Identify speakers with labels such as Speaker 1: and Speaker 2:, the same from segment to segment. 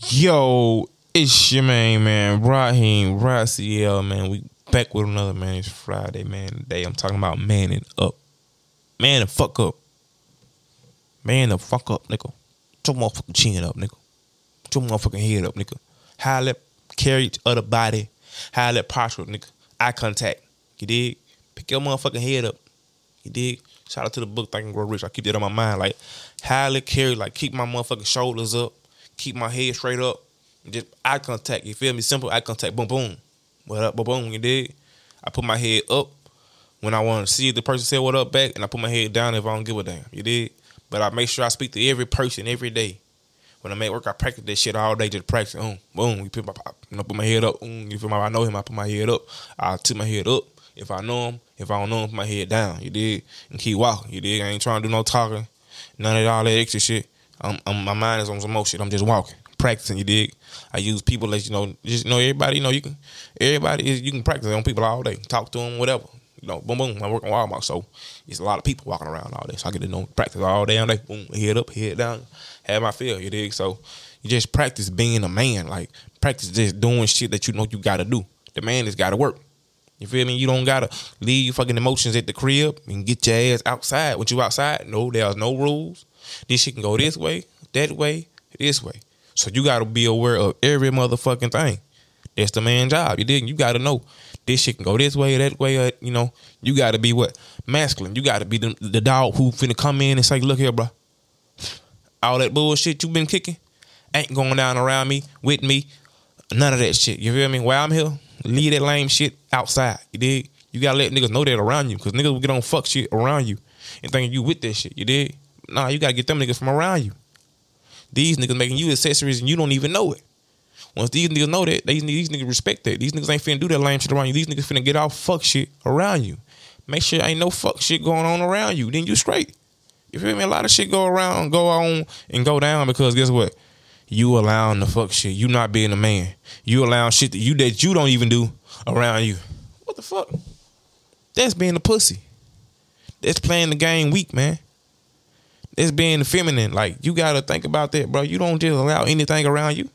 Speaker 1: Yo, it's your main man, Raheem Raciel, man. We back with another man. It's Friday, man. Today I'm talking about manning up. Man the fuck up. Man the fuck up, nigga. Put your motherfucking chin up, nigga. Put your motherfucking head up, nigga. Let carry each other body. How let posture, nigga. Eye contact. You dig? Pick your motherfucking head up. You dig? Shout out to the book Think and Grow Rich. I keep that on my mind. Like let carry, like keep my motherfucking shoulders up keep my head straight up, just eye contact. You feel me? Simple eye contact. Boom, boom. What up? Boom, boom. You dig? I put my head up when I want to see the person say what up back, and I put my head down if I don't give a damn. You dig? But I make sure I speak to every person every day. When I'm at work, I practice that shit all day. Just practice. Boom, boom. You put my, know, put my head up. Boom, you feel me? I know him. I put my head up. I tip my head up. If I know him, if I don't know him, put my head down. You dig? And keep walking. You dig? I ain't trying to do no talking. None of all that extra shit. I'm, I'm, my mind is on some shit. I'm just walking practicing. You dig? I use people that you know, just you know everybody. You know, you can everybody is you can practice on people all day. Talk to them, whatever. You know, boom, boom. I work on Walmart, so it's a lot of people walking around all day. So I get to know practice all day, all day. Boom, head up, head down, have my feel. You dig? So you just practice being a man. Like practice just doing shit that you know you got to do. The man has got to work. You feel me? You don't gotta leave your fucking emotions at the crib and get your ass outside. When you outside, no, there's no rules. This shit can go this way, that way, this way. So you got to be aware of every motherfucking thing. That's the man job. You didn't. You got to know this shit can go this way, that way. Or, you know, you got to be what masculine. You got to be the, the dog who finna come in and say, "Look here, bro. All that bullshit you been kicking ain't going down around me with me. None of that shit. You feel me? While I'm here, leave that lame shit outside. You dig? You gotta let niggas know that around you, cause niggas will get on fuck shit around you and thinking you with that shit. You dig? Nah, you gotta get them niggas from around you. These niggas making you accessories and you don't even know it. Once these niggas know that, these, these niggas respect that. These niggas ain't finna do that lame shit around you. These niggas finna get all fuck shit around you. Make sure ain't no fuck shit going on around you. Then you straight. You feel me? A lot of shit go around, go on, and go down because guess what? You allowing the fuck shit. You not being a man. You allowing shit that you that you don't even do around you. What the fuck? That's being a pussy. That's playing the game weak, man. It's being feminine. Like you gotta think about that, bro. You don't just allow anything around you.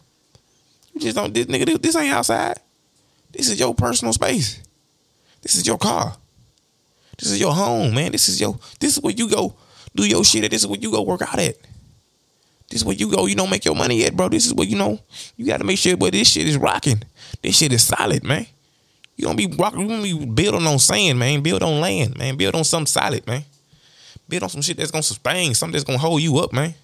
Speaker 1: You just don't. This nigga, this, ain't outside. This is your personal space. This is your car. This is your home, man. This is your. This is where you go do your shit at. This is where you go work out at. This is where you go. You don't make your money yet, bro. This is where you know you got to make sure. But this shit is rocking. This shit is solid, man. You don't be rocking. You don't be building on sand, man. Build on land, man. Build on something solid, man. Build on some shit that's gonna sustain, something that's gonna hold you up, man.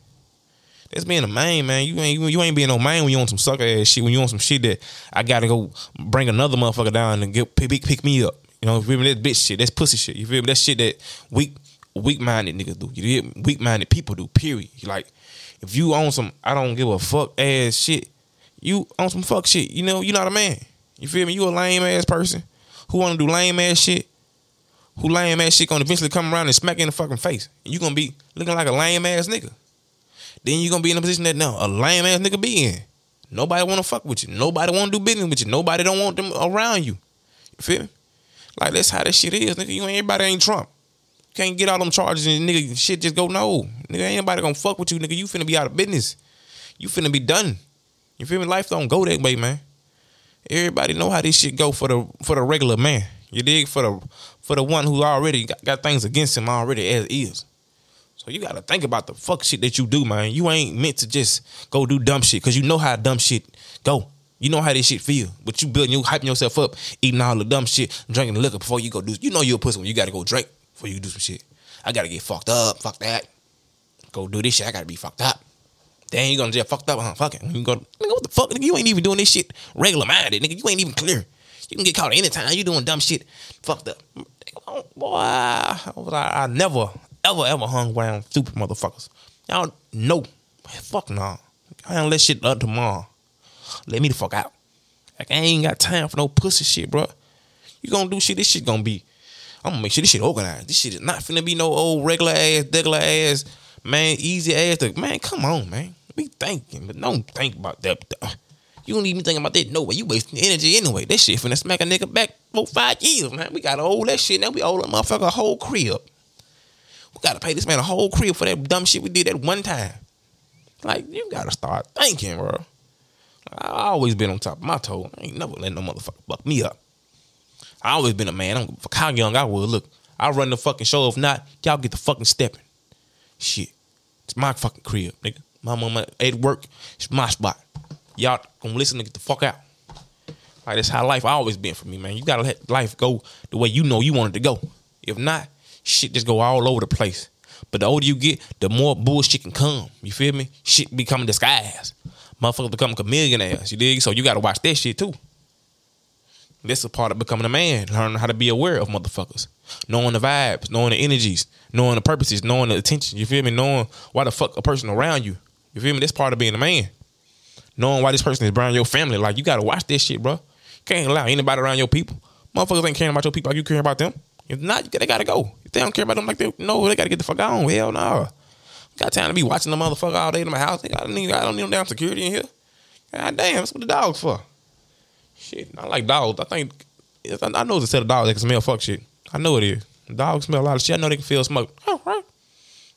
Speaker 1: That's being a man, man. You ain't you ain't being no man when you on some sucker ass shit. When you on some shit that I gotta go bring another motherfucker down and get pick, pick me up. You know, me? That bitch shit. That's pussy shit. You feel me? That shit that weak weak minded niggas do. You Weak minded people do. Period. Like if you on some I don't give a fuck ass shit, you on some fuck shit. You know, you not a man. You feel me? You a lame ass person who wanna do lame ass shit who lame ass shit gonna eventually come around and smack you in the fucking face. And you gonna be looking like a lame ass nigga. Then you gonna be in a position that no, a lame ass nigga be in. Nobody wanna fuck with you. Nobody wanna do business with you. Nobody don't want them around you. You feel me? Like that's how that shit is, nigga. You ain't everybody ain't Trump. You can't get all them charges and nigga shit just go no. Nigga ain't nobody gonna fuck with you, nigga. You finna be out of business. You finna be done. You feel me? Life don't go that way, man. Everybody know how this shit go for the for the regular man. You dig for the for the one who already got, got things against him already as is. So you gotta think about the fuck shit that you do, man. You ain't meant to just go do dumb shit because you know how dumb shit go. You know how this shit feel, but you building, you hyping yourself up, eating all the dumb shit, drinking liquor before you go do. You know you're a pussy when you gotta go drink before you do some shit. I gotta get fucked up, fuck that. Go do this shit. I gotta be fucked up. Then you gonna get fucked up, huh? Fucking. You go, nigga, what the fuck? Nigga, you ain't even doing this shit regular minded, nigga. You ain't even clear. You can get caught anytime. You doing dumb shit. Fucked up. Boy, I, I never, ever, ever hung around stupid motherfuckers. Y'all know. Fuck nah. I ain't let shit up tomorrow. Let me the fuck out. Like I ain't got time for no pussy shit, bro. You gonna do shit, this shit gonna be. I'm gonna make sure this shit organized. This shit is not finna be no old regular ass, regular ass, man, easy ass. To, man, come on, man. Be thinking, but don't think about that. You don't even think about that no way. You wasting energy anyway. That shit finna smack a nigga back for five years, man. We gotta hold that shit. Now we owe a motherfucker a whole crib. We gotta pay this man a whole crib for that dumb shit we did that one time. Like, you gotta start thinking, bro. I always been on top of my toe. I ain't never let no motherfucker fuck me up. I always been a man. I don't a fuck how young I was. Look, I run the fucking show. If not, y'all get the fucking stepping. Shit. It's my fucking crib, nigga. My mama at work. It's my spot. Y'all gonna listen to get the fuck out. Like that's how life always been for me, man. You gotta let life go the way you know you want it to go. If not, shit just go all over the place. But the older you get, the more bullshit can come. You feel me? Shit become disguised. Motherfuckers become chameleonaires. You dig? So you gotta watch that shit too. This is part of becoming a man. Learning how to be aware of motherfuckers. Knowing the vibes, knowing the energies, knowing the purposes, knowing the attention. You feel me? Knowing why the fuck a person around you. You feel me? That's part of being a man. Knowing why this person is around your family. Like you gotta watch this shit, bro. Can't allow anybody around your people. Motherfuckers ain't caring about your people like you care about them. If not, they gotta go. If they don't care about them like they no, they gotta get the fuck on. Hell no. Got time to be watching the motherfucker all day in my house. I don't need I don't need them damn security in here. God damn, that's what the dogs for. Shit, I like dogs. I think I know it's a set of dogs that can smell fuck shit. I know it is. Dogs smell a lot of shit. I know they can feel smoke. Oh, right.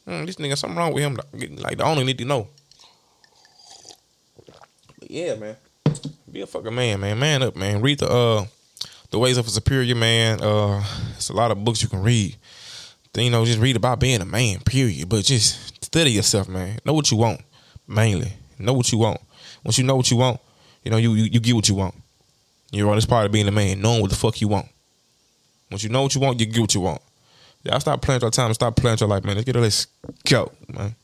Speaker 1: Mm, this nigga, something wrong with him. Like the only need to know. Yeah, man. Be a fucking man, man. Man up, man. Read the uh the ways of a superior man. Uh it's a lot of books you can read. Then, you know, just read about being a man, period. But just study yourself, man. Know what you want, mainly. Know what you want. Once you know what you want, you know, you you, you get what you want. You know, it's part of being a man, knowing what the fuck you want. Once you know what you want, you get what you want. Y'all stop playing your time, stop playing your life, man. Let's get it, let's go, man.